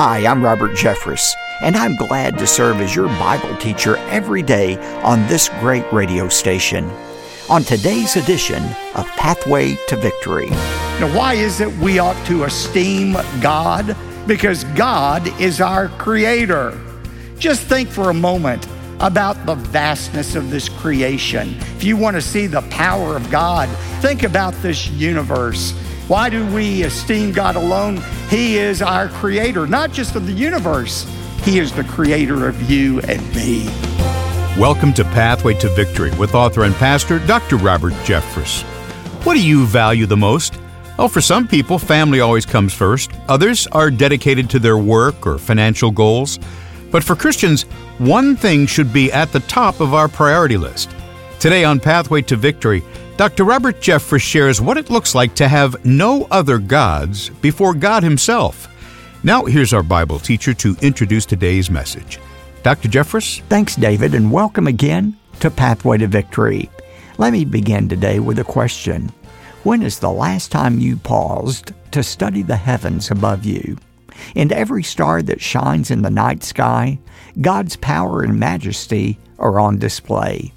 Hi, I'm Robert Jeffress, and I'm glad to serve as your Bible teacher every day on this great radio station. On today's edition of Pathway to Victory. Now, why is it we ought to esteem God? Because God is our creator. Just think for a moment about the vastness of this creation. If you want to see the power of God, think about this universe. Why do we esteem God alone? He is our creator, not just of the universe, He is the creator of you and me. Welcome to Pathway to Victory with author and pastor Dr. Robert Jeffress. What do you value the most? Well, for some people, family always comes first. Others are dedicated to their work or financial goals. But for Christians, one thing should be at the top of our priority list. Today on Pathway to Victory, Dr. Robert Jeffress shares what it looks like to have no other gods before God Himself. Now, here's our Bible teacher to introduce today's message. Dr. Jeffress? Thanks, David, and welcome again to Pathway to Victory. Let me begin today with a question When is the last time you paused to study the heavens above you? In every star that shines in the night sky, God's power and majesty are on display.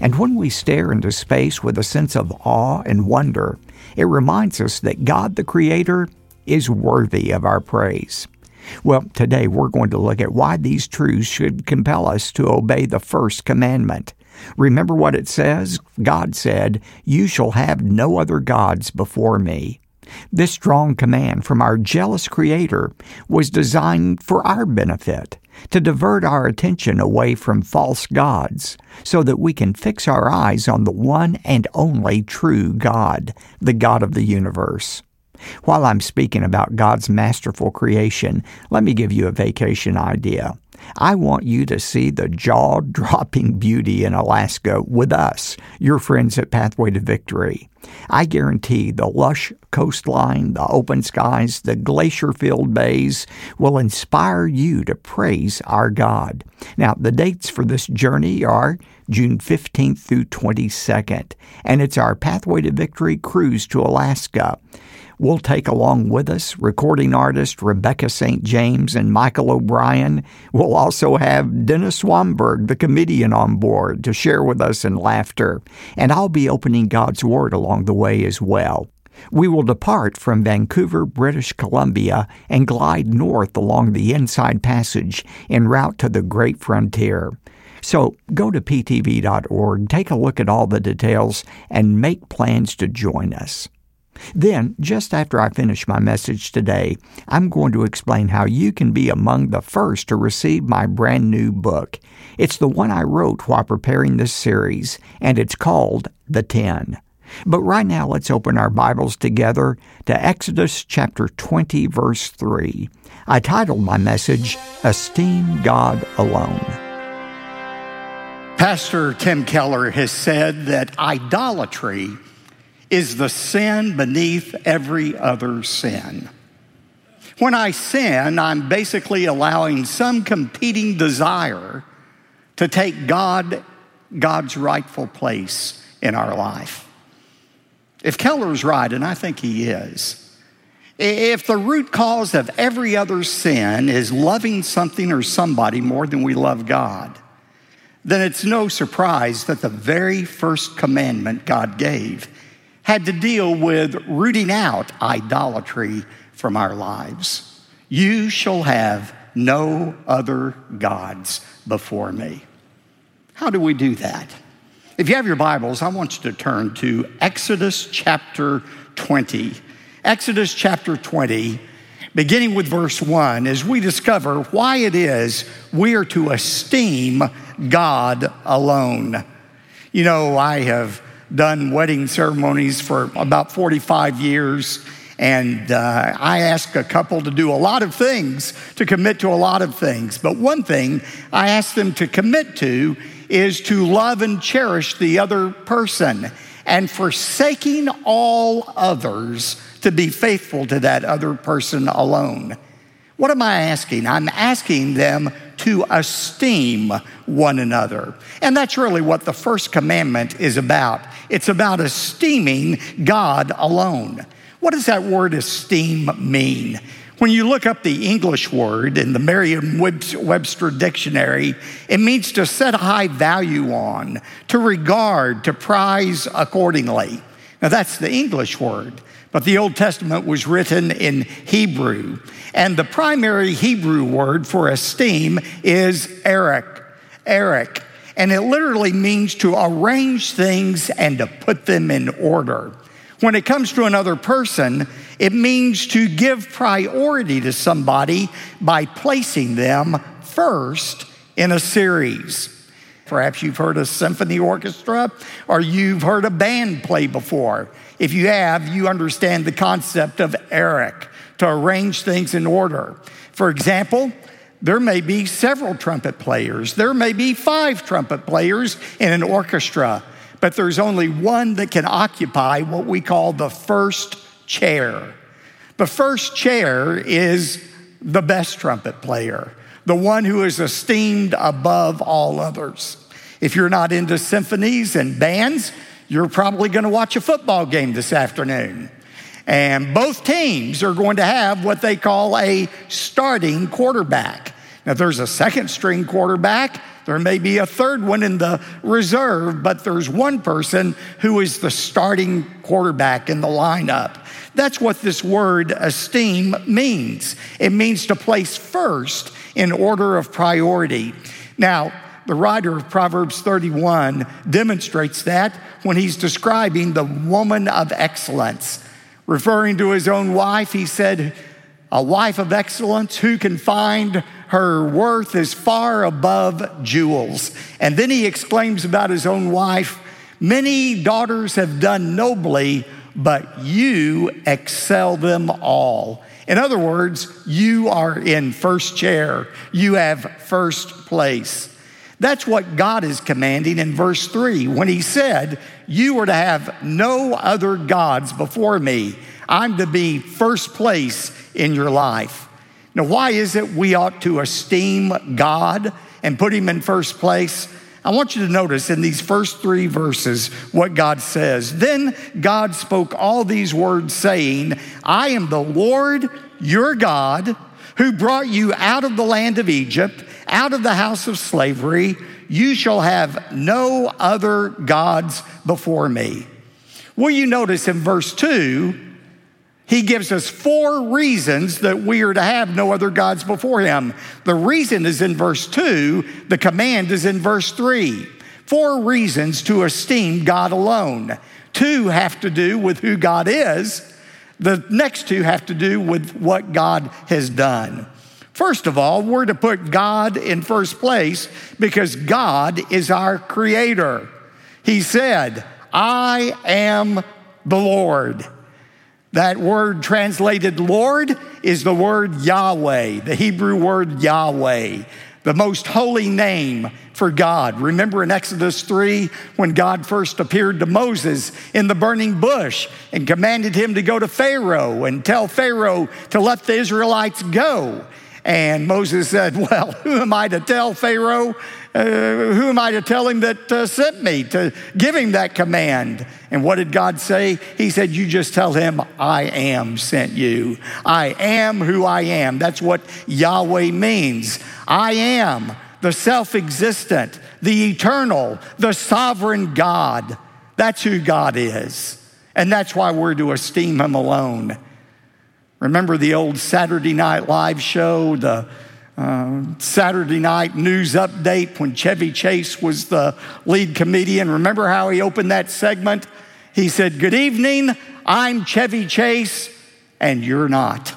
And when we stare into space with a sense of awe and wonder, it reminds us that God the Creator is worthy of our praise. Well, today we're going to look at why these truths should compel us to obey the first commandment. Remember what it says? God said, You shall have no other gods before me. This strong command from our jealous Creator was designed for our benefit to divert our attention away from false gods so that we can fix our eyes on the one and only true God, the God of the universe. While I'm speaking about God's masterful creation, let me give you a vacation idea. I want you to see the jaw dropping beauty in Alaska with us, your friends at Pathway to Victory. I guarantee the lush coastline, the open skies, the glacier filled bays will inspire you to praise our God. Now, the dates for this journey are June 15th through 22nd, and it's our Pathway to Victory cruise to Alaska. We'll take along with us recording artist Rebecca St. James and Michael O'Brien. We'll also have Dennis Swanberg, the comedian, on board to share with us in laughter. And I'll be opening God's Word along the way as well. We will depart from Vancouver, British Columbia, and glide north along the Inside Passage en route to the Great Frontier. So go to ptv.org, take a look at all the details, and make plans to join us. Then, just after I finish my message today, I'm going to explain how you can be among the first to receive my brand new book. It's the one I wrote while preparing this series, and it's called The Ten. But right now, let's open our Bibles together to Exodus chapter 20, verse 3. I titled my message, Esteem God Alone. Pastor Tim Keller has said that idolatry is the sin beneath every other sin. When I sin, I'm basically allowing some competing desire to take God, God's rightful place in our life. If Keller's right, and I think he is, if the root cause of every other sin is loving something or somebody more than we love God, then it's no surprise that the very first commandment God gave had to deal with rooting out idolatry from our lives. You shall have no other gods before me. How do we do that? If you have your Bibles, I want you to turn to Exodus chapter 20. Exodus chapter 20, beginning with verse 1, as we discover why it is we are to esteem God alone. You know, I have done wedding ceremonies for about 45 years. And uh, I ask a couple to do a lot of things, to commit to a lot of things. But one thing I ask them to commit to is to love and cherish the other person and forsaking all others to be faithful to that other person alone. What am I asking? I'm asking them to esteem one another. And that's really what the first commandment is about. It's about esteeming God alone. What does that word esteem mean? When you look up the English word in the Merriam Webster dictionary, it means to set a high value on, to regard, to prize accordingly. Now, that's the English word, but the Old Testament was written in Hebrew. And the primary Hebrew word for esteem is arak. arak. And it literally means to arrange things and to put them in order. When it comes to another person, it means to give priority to somebody by placing them first in a series. Perhaps you've heard a symphony orchestra or you've heard a band play before. If you have, you understand the concept of arak, to arrange things in order. For example, there may be several trumpet players, there may be five trumpet players in an orchestra, but there's only one that can occupy what we call the first chair. The first chair is the best trumpet player, the one who is esteemed above all others. If you're not into symphonies and bands, you're probably going to watch a football game this afternoon. And both teams are going to have what they call a starting quarterback. Now, there's a second string quarterback, there may be a third one in the reserve, but there's one person who is the starting quarterback in the lineup. That's what this word esteem means. It means to place first in order of priority. Now, the writer of Proverbs 31 demonstrates that when he's describing the woman of excellence. Referring to his own wife, he said, A wife of excellence, who can find her worth is far above jewels. And then he exclaims about his own wife Many daughters have done nobly, but you excel them all. In other words, you are in first chair, you have first place. That's what God is commanding in verse 3 when he said, You are to have no other gods before me. I'm to be first place in your life. Now, why is it we ought to esteem God and put Him in first place? I want you to notice in these first three verses what God says. Then God spoke all these words, saying, I am the Lord your God who brought you out of the land of Egypt, out of the house of slavery. You shall have no other gods before me. Will you notice in verse 2 he gives us four reasons that we are to have no other gods before him. The reason is in verse 2, the command is in verse 3. Four reasons to esteem God alone. Two have to do with who God is, the next two have to do with what God has done. First of all, we're to put God in first place because God is our creator. He said, I am the Lord. That word translated Lord is the word Yahweh, the Hebrew word Yahweh, the most holy name for God. Remember in Exodus 3 when God first appeared to Moses in the burning bush and commanded him to go to Pharaoh and tell Pharaoh to let the Israelites go. And Moses said, Well, who am I to tell Pharaoh? Uh, who am I to tell him that uh, sent me to give him that command? And what did God say? He said, You just tell him, I am sent you. I am who I am. That's what Yahweh means. I am the self existent, the eternal, the sovereign God. That's who God is. And that's why we're to esteem him alone. Remember the old Saturday Night Live show, the uh, Saturday night news update when Chevy Chase was the lead comedian. Remember how he opened that segment? He said, Good evening, I'm Chevy Chase, and you're not.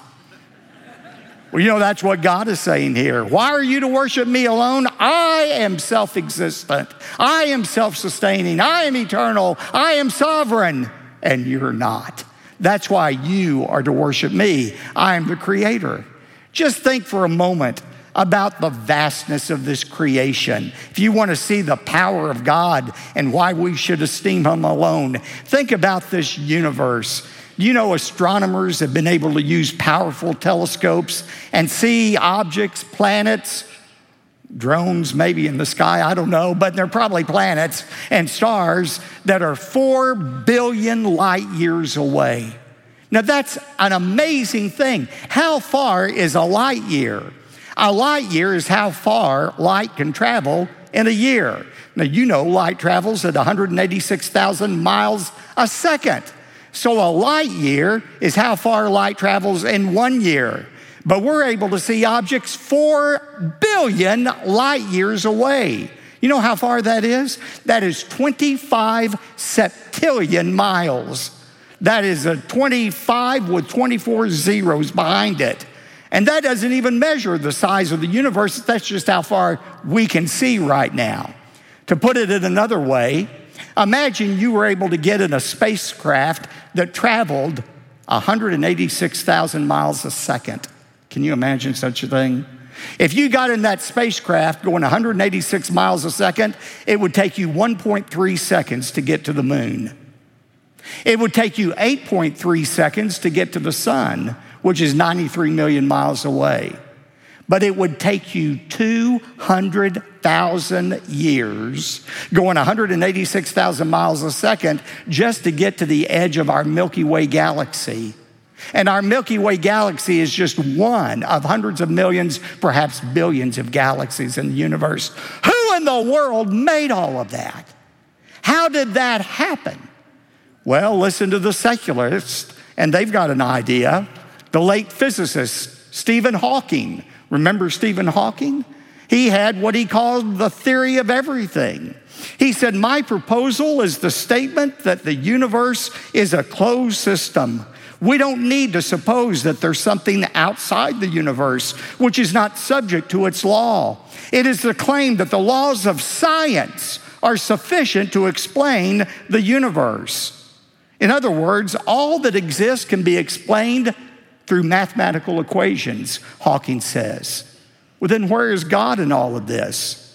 Well, you know, that's what God is saying here. Why are you to worship me alone? I am self existent. I am self sustaining. I am eternal. I am sovereign, and you're not. That's why you are to worship me. I am the creator. Just think for a moment about the vastness of this creation. If you want to see the power of God and why we should esteem Him alone, think about this universe. You know, astronomers have been able to use powerful telescopes and see objects, planets, drones maybe in the sky, I don't know, but they're probably planets and stars that are four billion light years away. Now, that's an amazing thing. How far is a light year? A light year is how far light can travel in a year. Now, you know light travels at 186,000 miles a second. So, a light year is how far light travels in one year. But we're able to see objects 4 billion light years away. You know how far that is? That is 25 septillion miles. That is a 25 with 24 zeros behind it. And that doesn't even measure the size of the universe. That's just how far we can see right now. To put it in another way, imagine you were able to get in a spacecraft that traveled 186,000 miles a second. Can you imagine such a thing? If you got in that spacecraft going 186 miles a second, it would take you 1.3 seconds to get to the moon. It would take you 8.3 seconds to get to the sun, which is 93 million miles away. But it would take you 200,000 years, going 186,000 miles a second, just to get to the edge of our Milky Way galaxy. And our Milky Way galaxy is just one of hundreds of millions, perhaps billions of galaxies in the universe. Who in the world made all of that? How did that happen? Well, listen to the secularists, and they've got an idea. The late physicist Stephen Hawking. Remember Stephen Hawking? He had what he called the theory of everything. He said, My proposal is the statement that the universe is a closed system. We don't need to suppose that there's something outside the universe which is not subject to its law. It is the claim that the laws of science are sufficient to explain the universe. In other words, all that exists can be explained through mathematical equations, Hawking says. Well, then where is God in all of this?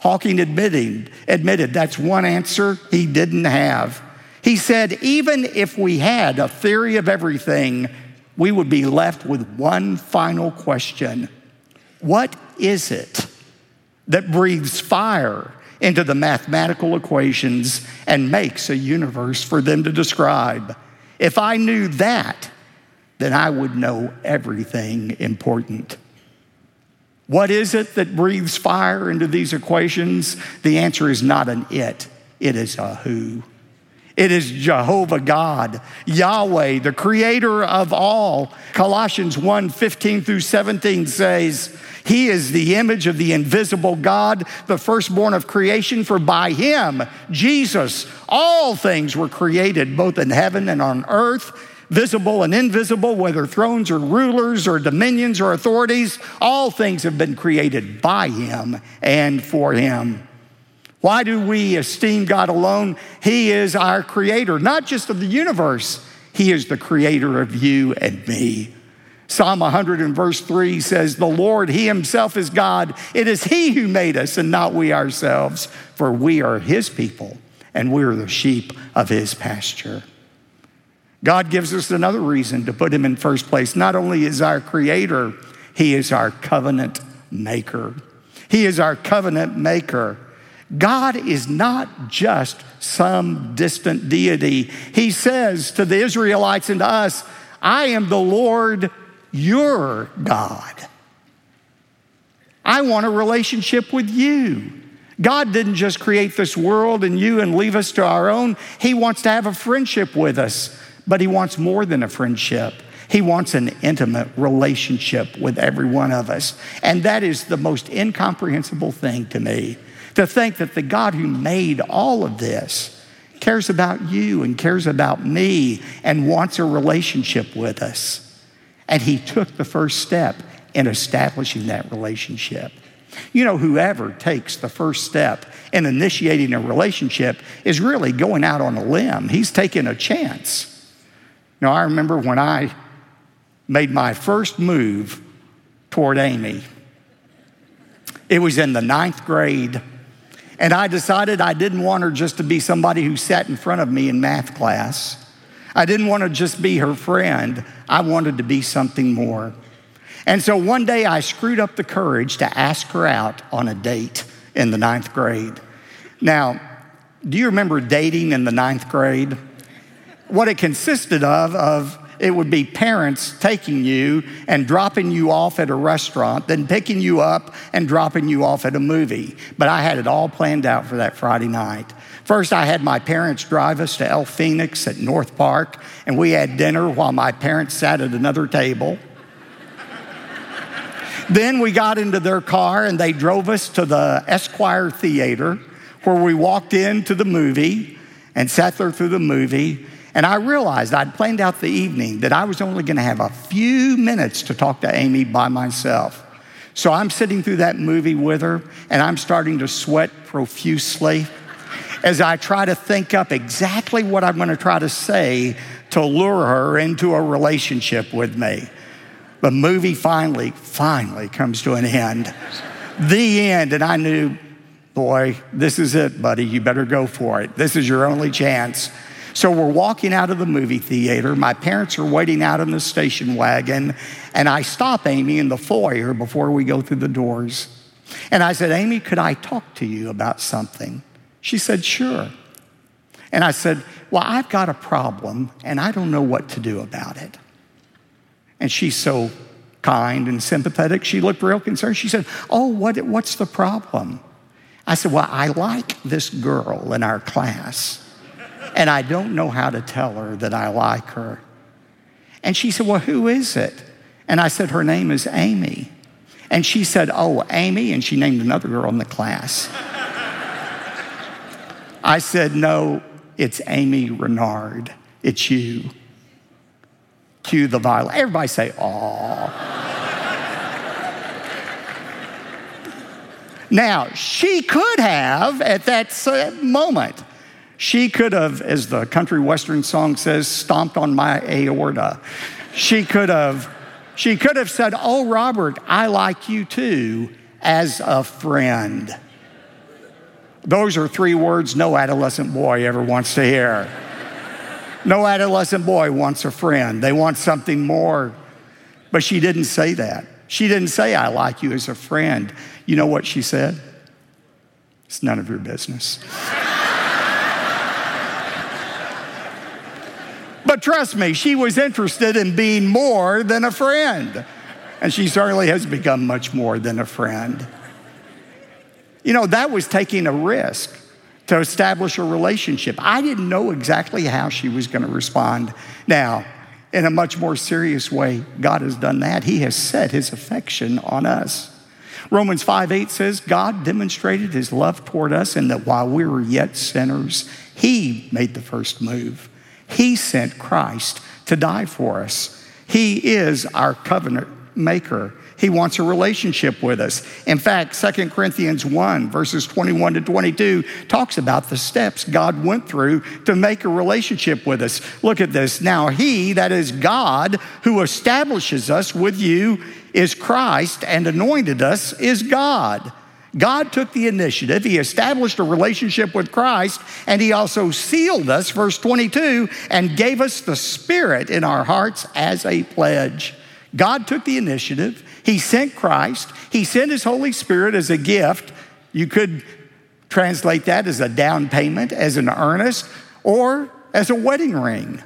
Hawking admitted, admitted that's one answer he didn't have. He said, even if we had a theory of everything, we would be left with one final question What is it that breathes fire into the mathematical equations and makes a universe for them to describe. If I knew that, then I would know everything important. What is it that breathes fire into these equations? The answer is not an it, it is a who. It is Jehovah God, Yahweh, the creator of all. Colossians 1 15 through 17 says, He is the image of the invisible God, the firstborn of creation, for by Him, Jesus, all things were created, both in heaven and on earth visible and invisible, whether thrones or rulers or dominions or authorities, all things have been created by him and for him. Why do we esteem God alone? He is our creator, not just of the universe, He is the creator of you and me. Psalm 100 and verse 3 says, The Lord, He Himself is God. It is He who made us and not we ourselves, for we are His people and we are the sheep of His pasture. God gives us another reason to put Him in first place. Not only is our creator, He is our covenant maker. He is our covenant maker. God is not just some distant deity. He says to the Israelites and to us, I am the Lord your God. I want a relationship with you. God didn't just create this world and you and leave us to our own. He wants to have a friendship with us, but He wants more than a friendship. He wants an intimate relationship with every one of us. And that is the most incomprehensible thing to me to think that the God who made all of this cares about you and cares about me and wants a relationship with us. And he took the first step in establishing that relationship. You know, whoever takes the first step in initiating a relationship is really going out on a limb. He's taking a chance. Now, I remember when I made my first move toward Amy, it was in the ninth grade and I decided I didn't want her just to be somebody who sat in front of me in math class. I didn't want to just be her friend. I wanted to be something more. And so one day I screwed up the courage to ask her out on a date in the ninth grade. Now, do you remember dating in the ninth grade? What it consisted of, of it would be parents taking you and dropping you off at a restaurant, then picking you up and dropping you off at a movie. But I had it all planned out for that Friday night. First, I had my parents drive us to El Fenix at North Park, and we had dinner while my parents sat at another table. then we got into their car and they drove us to the Esquire Theater, where we walked into the movie and sat there through the movie. And I realized I'd planned out the evening that I was only going to have a few minutes to talk to Amy by myself. So I'm sitting through that movie with her, and I'm starting to sweat profusely as I try to think up exactly what I'm going to try to say to lure her into a relationship with me. The movie finally, finally comes to an end. The end. And I knew, boy, this is it, buddy. You better go for it. This is your only chance. So we're walking out of the movie theater. My parents are waiting out in the station wagon, and I stop Amy in the foyer before we go through the doors. And I said, Amy, could I talk to you about something? She said, Sure. And I said, Well, I've got a problem and I don't know what to do about it. And she's so kind and sympathetic. She looked real concerned. She said, Oh, what, what's the problem? I said, Well, I like this girl in our class, and I don't know how to tell her that I like her. And she said, Well, who is it? And I said, Her name is Amy. And she said, Oh, Amy. And she named another girl in the class. I said, No, it's Amy Renard. It's you. Cue the violin. Everybody say, Aw. now, she could have, at that moment, she could have, as the country western song says, stomped on my aorta. She could have, she could have said, Oh, Robert, I like you too, as a friend. Those are three words no adolescent boy ever wants to hear. No adolescent boy wants a friend. They want something more. But she didn't say that. She didn't say, I like you as a friend. You know what she said? It's none of your business. But trust me, she was interested in being more than a friend. And she certainly has become much more than a friend. You know, that was taking a risk to establish a relationship. I didn't know exactly how she was going to respond. Now, in a much more serious way, God has done that. He has set his affection on us. Romans 5 8 says, God demonstrated his love toward us in that while we were yet sinners, he made the first move. He sent Christ to die for us. He is our covenant maker. He wants a relationship with us. In fact, 2 Corinthians 1, verses 21 to 22, talks about the steps God went through to make a relationship with us. Look at this. Now, He, that is God, who establishes us with you, is Christ, and anointed us is God. God took the initiative. He established a relationship with Christ, and He also sealed us, verse 22, and gave us the Spirit in our hearts as a pledge. God took the initiative. He sent Christ. He sent His Holy Spirit as a gift. You could translate that as a down payment, as an earnest, or as a wedding ring,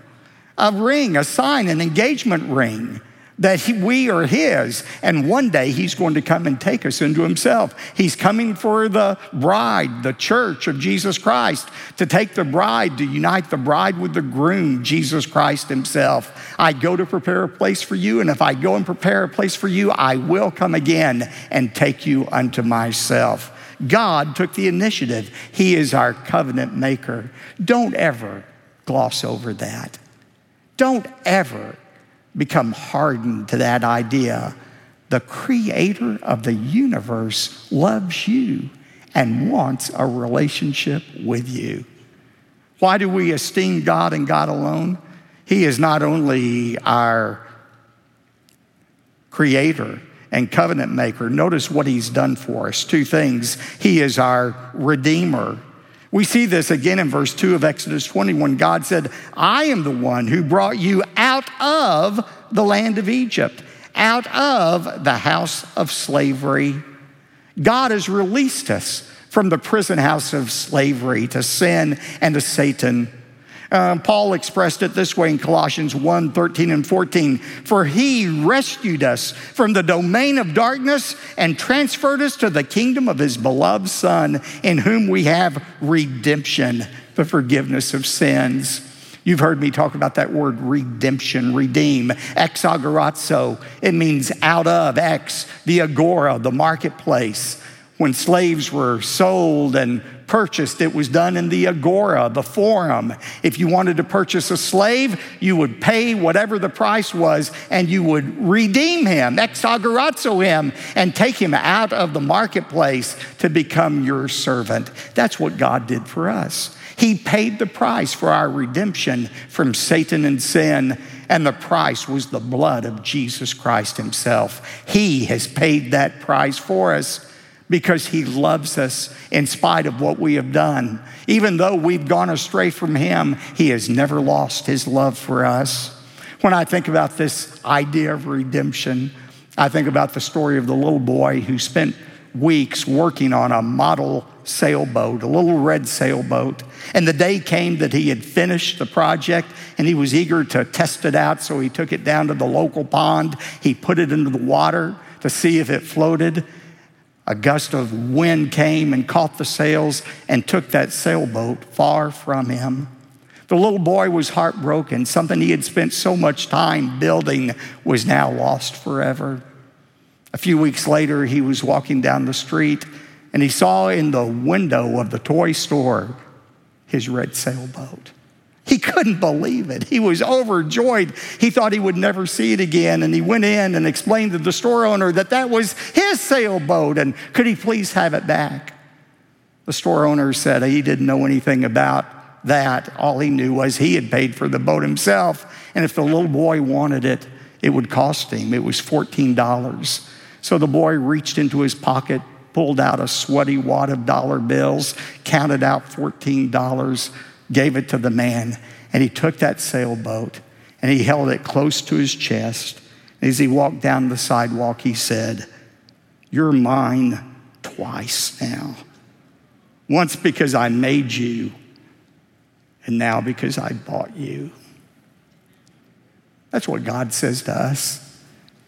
a ring, a sign, an engagement ring that he, we are His, and one day He's going to come and take us into Himself. He's coming for the bride, the church of Jesus Christ, to take the bride, to unite the bride with the groom, Jesus Christ Himself. I go to prepare a place for you, and if I go and prepare a place for you, I will come again and take you unto myself. God took the initiative. He is our covenant maker. Don't ever gloss over that. Don't ever become hardened to that idea. The creator of the universe loves you and wants a relationship with you. Why do we esteem God and God alone? He is not only our creator and covenant maker. Notice what he's done for us. Two things. He is our redeemer. We see this again in verse 2 of Exodus 20 when God said, I am the one who brought you out of the land of Egypt, out of the house of slavery. God has released us from the prison house of slavery to sin and to Satan. Um, Paul expressed it this way in Colossians 1 13 and 14. For he rescued us from the domain of darkness and transferred us to the kingdom of his beloved Son, in whom we have redemption, the forgiveness of sins. You've heard me talk about that word redemption, redeem, exagorazo. It means out of, ex, the agora, the marketplace. When slaves were sold and purchased, it was done in the agora, the forum. If you wanted to purchase a slave, you would pay whatever the price was and you would redeem him, exagorazo him, and take him out of the marketplace to become your servant. That's what God did for us. He paid the price for our redemption from Satan and sin, and the price was the blood of Jesus Christ Himself. He has paid that price for us because He loves us in spite of what we have done. Even though we've gone astray from Him, He has never lost His love for us. When I think about this idea of redemption, I think about the story of the little boy who spent weeks working on a model sailboat, a little red sailboat. And the day came that he had finished the project and he was eager to test it out. So he took it down to the local pond. He put it into the water to see if it floated a gust of wind came and caught the sails and took that sailboat far from him. The little boy was heartbroken. Something he had spent so much time building was now lost forever. A few weeks later, he was walking down the street and he saw in the window of the toy store his red sailboat. He couldn't believe it. He was overjoyed. He thought he would never see it again. And he went in and explained to the store owner that that was his sailboat and could he please have it back? The store owner said he didn't know anything about that. All he knew was he had paid for the boat himself. And if the little boy wanted it, it would cost him. It was $14. So the boy reached into his pocket, pulled out a sweaty wad of dollar bills, counted out $14 gave it to the man, and he took that sailboat and he held it close to his chest. And as he walked down the sidewalk, he said, You're mine twice now. Once because I made you, and now because I bought you. That's what God says to us.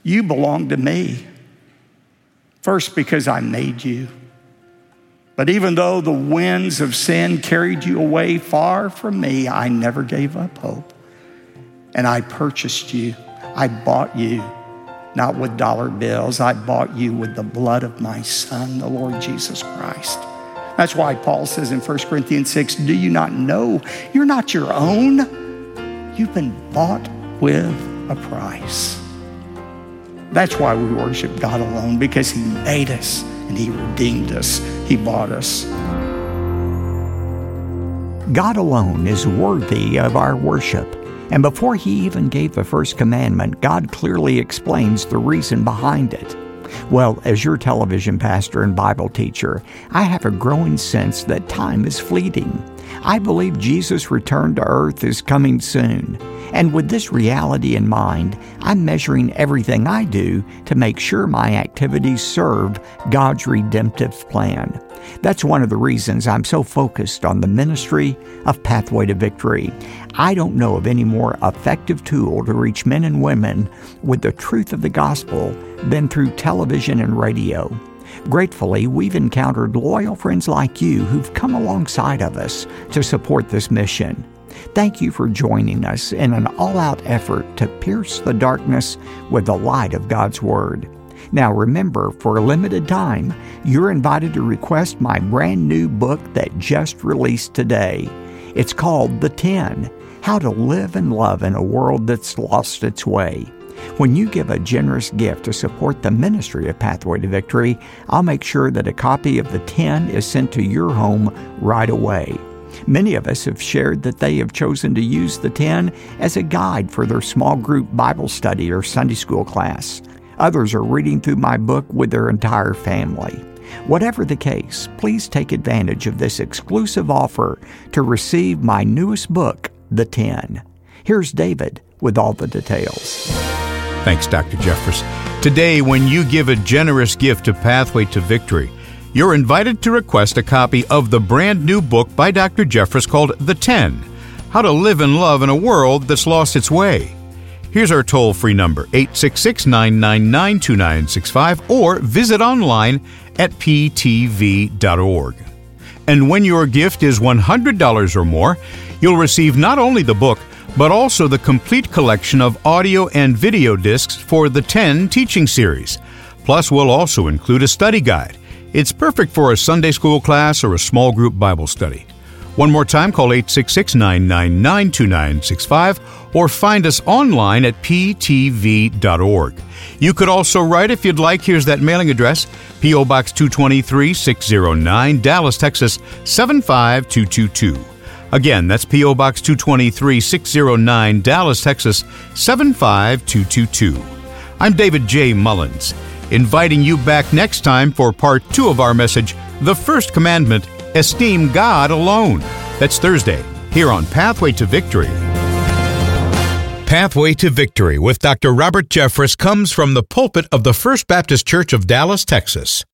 You belong to me. First, because I made you. But even though the winds of sin carried you away far from me, I never gave up hope. And I purchased you. I bought you, not with dollar bills. I bought you with the blood of my Son, the Lord Jesus Christ. That's why Paul says in 1 Corinthians 6 Do you not know you're not your own? You've been bought with a price. That's why we worship God alone, because He made us and He redeemed us, He bought us. God alone is worthy of our worship. And before He even gave the first commandment, God clearly explains the reason behind it. Well, as your television pastor and Bible teacher, I have a growing sense that time is fleeting. I believe Jesus' return to earth is coming soon. And with this reality in mind, I'm measuring everything I do to make sure my activities serve God's redemptive plan. That's one of the reasons I'm so focused on the ministry of Pathway to Victory. I don't know of any more effective tool to reach men and women with the truth of the gospel than through television and radio. Gratefully, we've encountered loyal friends like you who've come alongside of us to support this mission. Thank you for joining us in an all out effort to pierce the darkness with the light of God's Word. Now remember, for a limited time, you're invited to request my brand new book that just released today. It's called The Ten How to Live and Love in a World That's Lost Its Way. When you give a generous gift to support the ministry of Pathway to Victory, I'll make sure that a copy of the 10 is sent to your home right away. Many of us have shared that they have chosen to use the 10 as a guide for their small group Bible study or Sunday school class. Others are reading through my book with their entire family. Whatever the case, please take advantage of this exclusive offer to receive my newest book, The 10. Here's David with all the details. Thanks, Dr. Jeffress. Today, when you give a generous gift to Pathway to Victory, you're invited to request a copy of the brand new book by Dr. Jeffress called The Ten how to live and love in a world that's lost its way. Here's our toll free number 866 999 2965 or visit online at ptv.org. And when your gift is $100 or more, you'll receive not only the book, but also the complete collection of audio and video discs for the 10 teaching series. Plus, we'll also include a study guide. It's perfect for a Sunday school class or a small group Bible study. One more time, call 866 999 2965 or find us online at ptv.org. You could also write if you'd like. Here's that mailing address P.O. Box 223 609, Dallas, Texas 75222. Again, that's P.O. Box 223 609, Dallas, Texas 75222. I'm David J. Mullins, inviting you back next time for part two of our message The First Commandment Esteem God Alone. That's Thursday, here on Pathway to Victory. Pathway to Victory with Dr. Robert Jeffress comes from the pulpit of the First Baptist Church of Dallas, Texas.